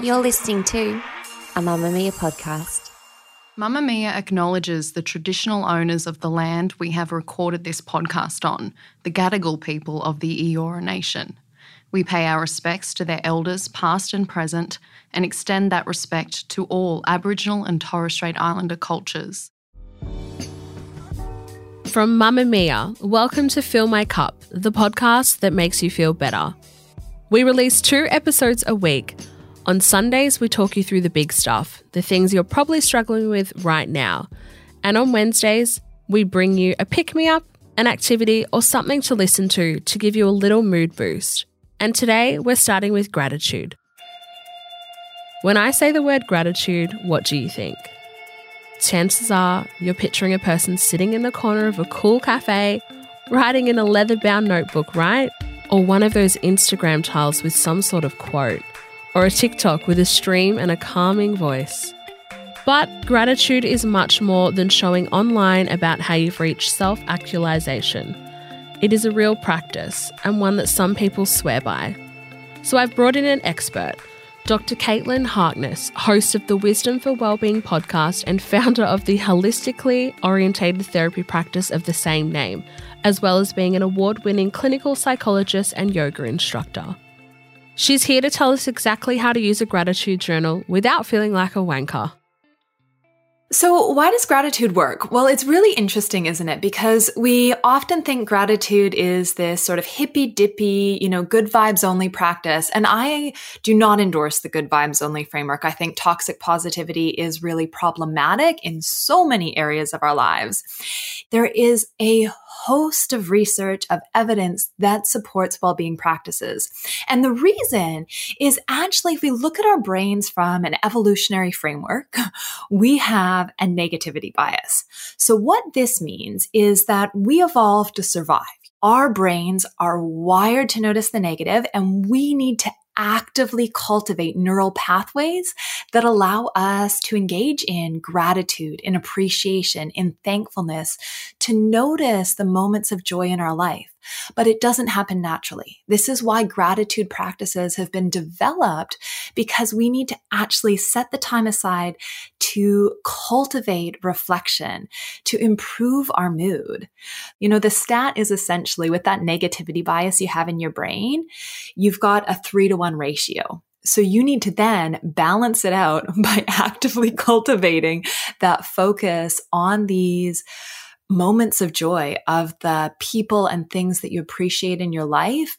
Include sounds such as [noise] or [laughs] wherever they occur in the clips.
You're listening to a Mamamia podcast. Mamamia acknowledges the traditional owners of the land we have recorded this podcast on, the Gadigal people of the Eora Nation. We pay our respects to their elders, past and present, and extend that respect to all Aboriginal and Torres Strait Islander cultures. From Mamamia, welcome to Fill My Cup, the podcast that makes you feel better. We release two episodes a week. On Sundays, we talk you through the big stuff, the things you're probably struggling with right now. And on Wednesdays, we bring you a pick me up, an activity, or something to listen to to give you a little mood boost. And today, we're starting with gratitude. When I say the word gratitude, what do you think? Chances are you're picturing a person sitting in the corner of a cool cafe, writing in a leather bound notebook, right? Or one of those Instagram tiles with some sort of quote, or a TikTok with a stream and a calming voice. But gratitude is much more than showing online about how you've reached self actualization. It is a real practice and one that some people swear by. So I've brought in an expert, Dr. Kaitlin Harkess, host of the Wisdom for Wellbeing podcast and founder of the holistically orientated therapy practice of the same name, as well as being an award winning clinical psychologist and yoga instructor. She's here to tell us exactly how to use a gratitude journal without feeling like a wanker. So, why does gratitude work? Well, it's really interesting, isn't it? Because we often think gratitude is this sort of hippy dippy, you know, good vibes only practice. And I do not endorse the good vibes only framework. I think toxic positivity is really problematic in so many areas of our lives. There is a host of research of evidence that supports well-being practices. And the reason is actually if we look at our brains from an evolutionary framework, [laughs] we have a negativity bias. So what this means is that we evolved to survive. Our brains are wired to notice the negative and we need to actively cultivate neural pathways that allow us to engage in gratitude, in appreciation, in thankfulness, to notice the moments of joy in our life but it doesn't happen naturally. This is why gratitude practices have been developed because we need to actually set the time aside to cultivate reflection, to improve our mood. You know, the stat is essentially with that negativity bias you have in your brain, you've got a three to one ratio. So you need to then balance it out [laughs] by actively [laughs] cultivating that focus on these moments of joy of the people and things that you appreciate in your life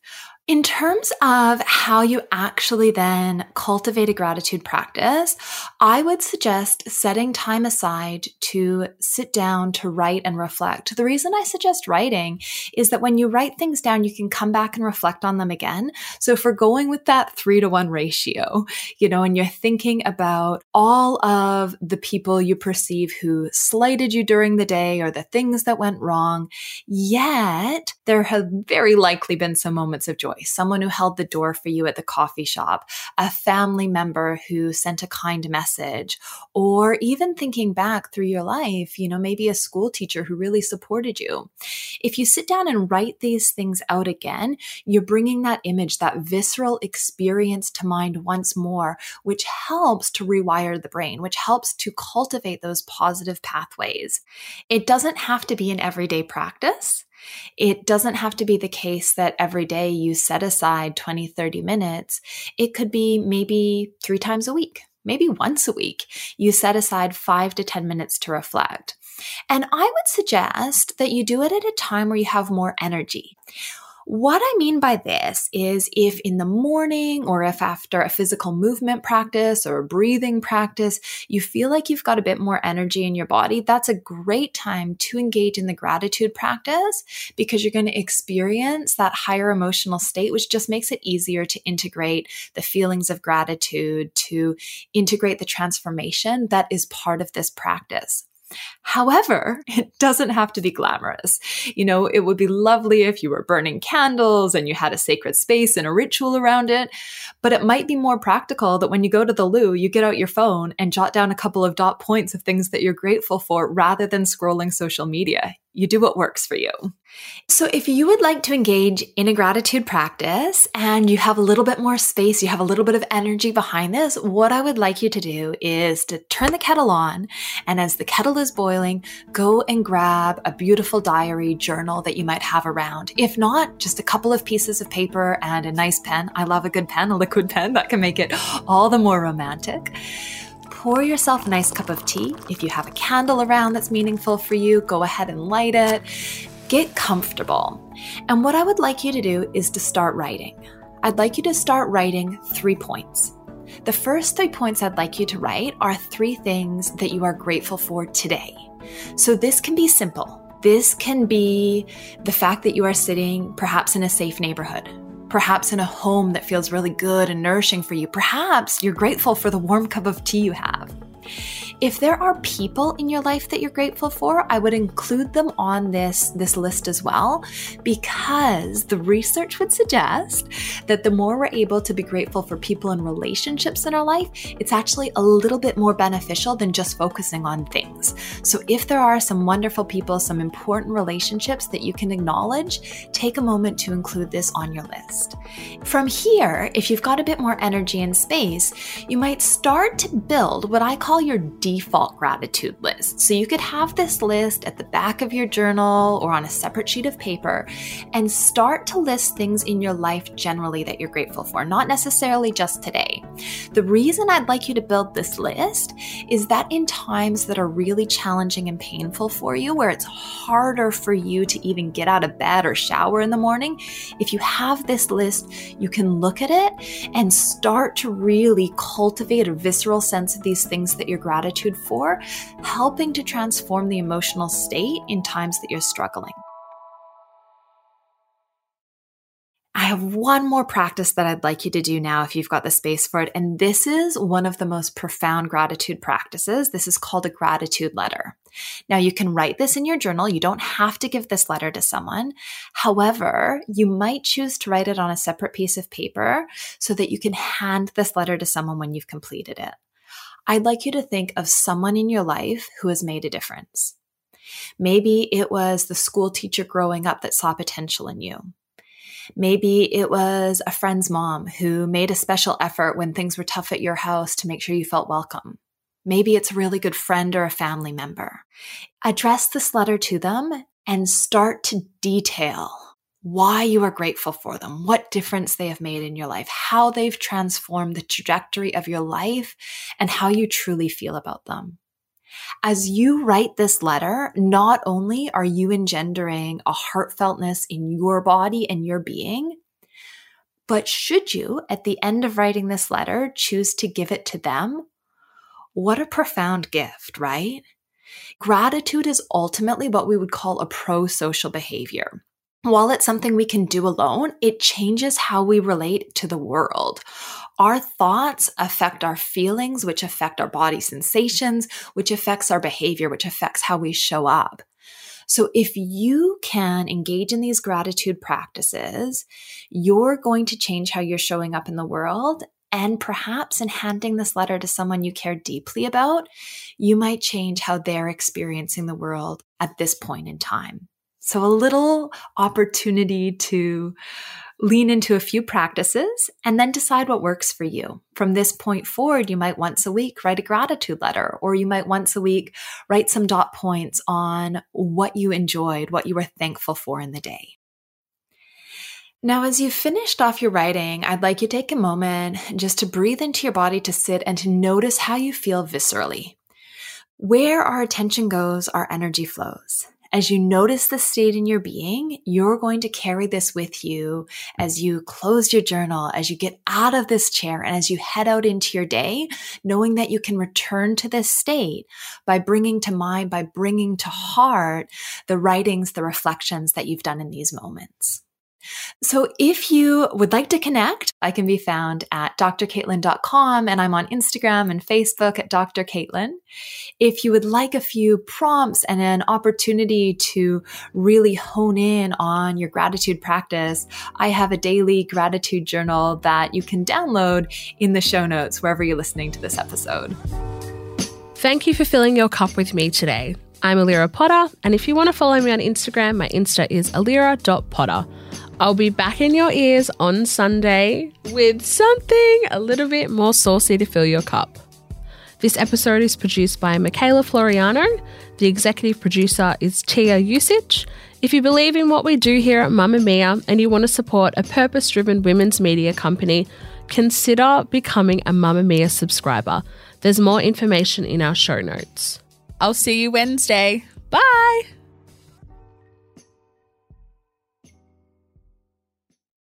in terms of how you actually then cultivate a gratitude practice, I would suggest setting time aside to sit down to write and reflect. The reason I suggest writing is that when you write things down, you can come back and reflect on them again. So if we're going with that three to one ratio, you know, and you're thinking about all of the people you perceive who slighted you during the day or the things that went wrong, yet there have very likely been some moments of joy someone who held the door for you at the coffee shop, a family member who sent a kind message, or even thinking back through your life, you know, maybe a school teacher who really supported you. If you sit down and write these things out again, you're bringing that image, that visceral experience to mind once more, which helps to rewire the brain, which helps to cultivate those positive pathways. It doesn't have to be an everyday practice. It doesn't have to be the case that every day you set aside 20, 30 minutes. It could be maybe three times a week, maybe once a week. You set aside five to 10 minutes to reflect. And I would suggest that you do it at a time where you have more energy. What I mean by this is if in the morning or if after a physical movement practice or a breathing practice, you feel like you've got a bit more energy in your body, that's a great time to engage in the gratitude practice because you're going to experience that higher emotional state, which just makes it easier to integrate the feelings of gratitude, to integrate the transformation that is part of this practice. However, [laughs] it doesn't have to be glamorous. You know, it would be lovely if you were burning candles and you had a sacred space and a ritual around it. But it might be more practical that when you go to the loo, you get out your phone and jot down a couple of dot points of things that you're grateful for rather than scrolling social media. You do what works for you. So, if you would like to engage in a gratitude practice and you have a little bit more space, you have a little bit of energy behind this, what I would like you to do is to turn the kettle on. And as the kettle is boiling, go and grab a beautiful diary journal that you might have around. If not, just a couple of pieces of paper and a nice pen. I love a good pen, a liquid pen that can make it all the more romantic pour yourself a nice cup of tea. If you have a candle around that's meaningful for you, go ahead and light it. Get comfortable. And what I would like you to do is to start writing. I'd like you to start writing three points. The first three points I'd like you to write are three things that you are grateful for today. So this can be simple. This can be the fact that you are sitting perhaps in a safe neighborhood, perhaps in a home that feels really good and nourishing for you. Perhaps you're grateful for the warm cup of tea you have. If there are people in your life that you're grateful for, I would include them on this, this list as well, because the research would suggest that the more we're able to be grateful for people and relationships in our life, it's actually a little bit more beneficial than just focusing on things. So if there are some wonderful people, some important relationships that you can acknowledge, take a moment to include this on your list. From here, if you've got a bit more energy and space, you might start to build what I call your default gratitude list. So you could have this list at the back of your journal or on a separate sheet of paper and start to list things in your life generally that you're grateful for, not necessarily just today. The reason I'd like you to build this list is that in times that are really challenging and painful for you, where it's harder for you to even get out of bed or shower in the morning, if you have this list, you can look at it and start to really cultivate a visceral sense of these things that you're gratitude gratitude for, helping to transform the emotional state in times that you're struggling. I have one more practice that I'd like you to do now if you've got the space for it. And this is one of the most profound gratitude practices. This is called a gratitude letter. Now, you can write this in your journal. You don't have to give this letter to someone. However, you might choose to write it on a separate piece of paper so that you can hand this letter to someone when you've completed it. I'd like you to think of someone in your life who has made a difference. Maybe it was the school teacher growing up that saw potential in you. Maybe it was a friend's mom who made a special effort when things were tough at your house to make sure you felt welcome. Maybe it's a really good friend or a family member. Address this letter to them and start to detail why you are grateful for them, what difference they have made in your life, how they've transformed the trajectory of your life, and how you truly feel about them. As you write this letter, not only are you engendering a heartfeltness in your body and your being, but should you, at the end of writing this letter, choose to give it to them, what a profound gift, right? Gratitude is ultimately what we would call a pro social behavior while it's something we can do alone, it changes how we relate to the world. Our thoughts affect our feelings, which affect our body sensations, which affects our behavior, which affects how we show up. So if you can engage in these gratitude practices, you're going to change how you're showing up in the world. And perhaps in handing this letter to someone you care deeply about, you might change how they're experiencing the world at this point in time. So, a little opportunity to lean into a few practices and then decide what works for you. From this point forward, you might once a week write a gratitude letter, or you might once a week write some dot points on what you enjoyed, what you were thankful for in the day. Now, as you've finished off your writing, I'd like you to take a moment just to breathe into your body to sit and to notice how you feel viscerally. Where our attention goes, our energy flows. As you notice the state in your being, you're going to carry this with you as you close your journal, as you get out of this chair, and as you head out into your day, knowing that you can return to this state by bringing to mind, by bringing to heart the writings, the reflections that you've done in these moments. So if you would like to connect, I can be found at drkaitlin.com and I'm on Instagram and Facebook at Dr. Kaitlin. If you would like a few prompts and an opportunity to really hone in on your gratitude practice, I have a daily gratitude journal that you can download in the show notes wherever you're listening to this episode. Thank you for filling your cup with me today. I'm Allira Potter, and if you want to follow me on Instagram, my Insta is allira.potter. I'll be back in your ears on Sunday with something a little bit more saucy to fill your cup. This episode is produced by Mikayla Floriano. The executive producer is Tia Ucich. If you believe in what we do here at Mamamia and you want to support a purpose driven women's media company, consider becoming a Mamamia subscriber. There's more information in our show notes. I'll see you Wednesday. Bye.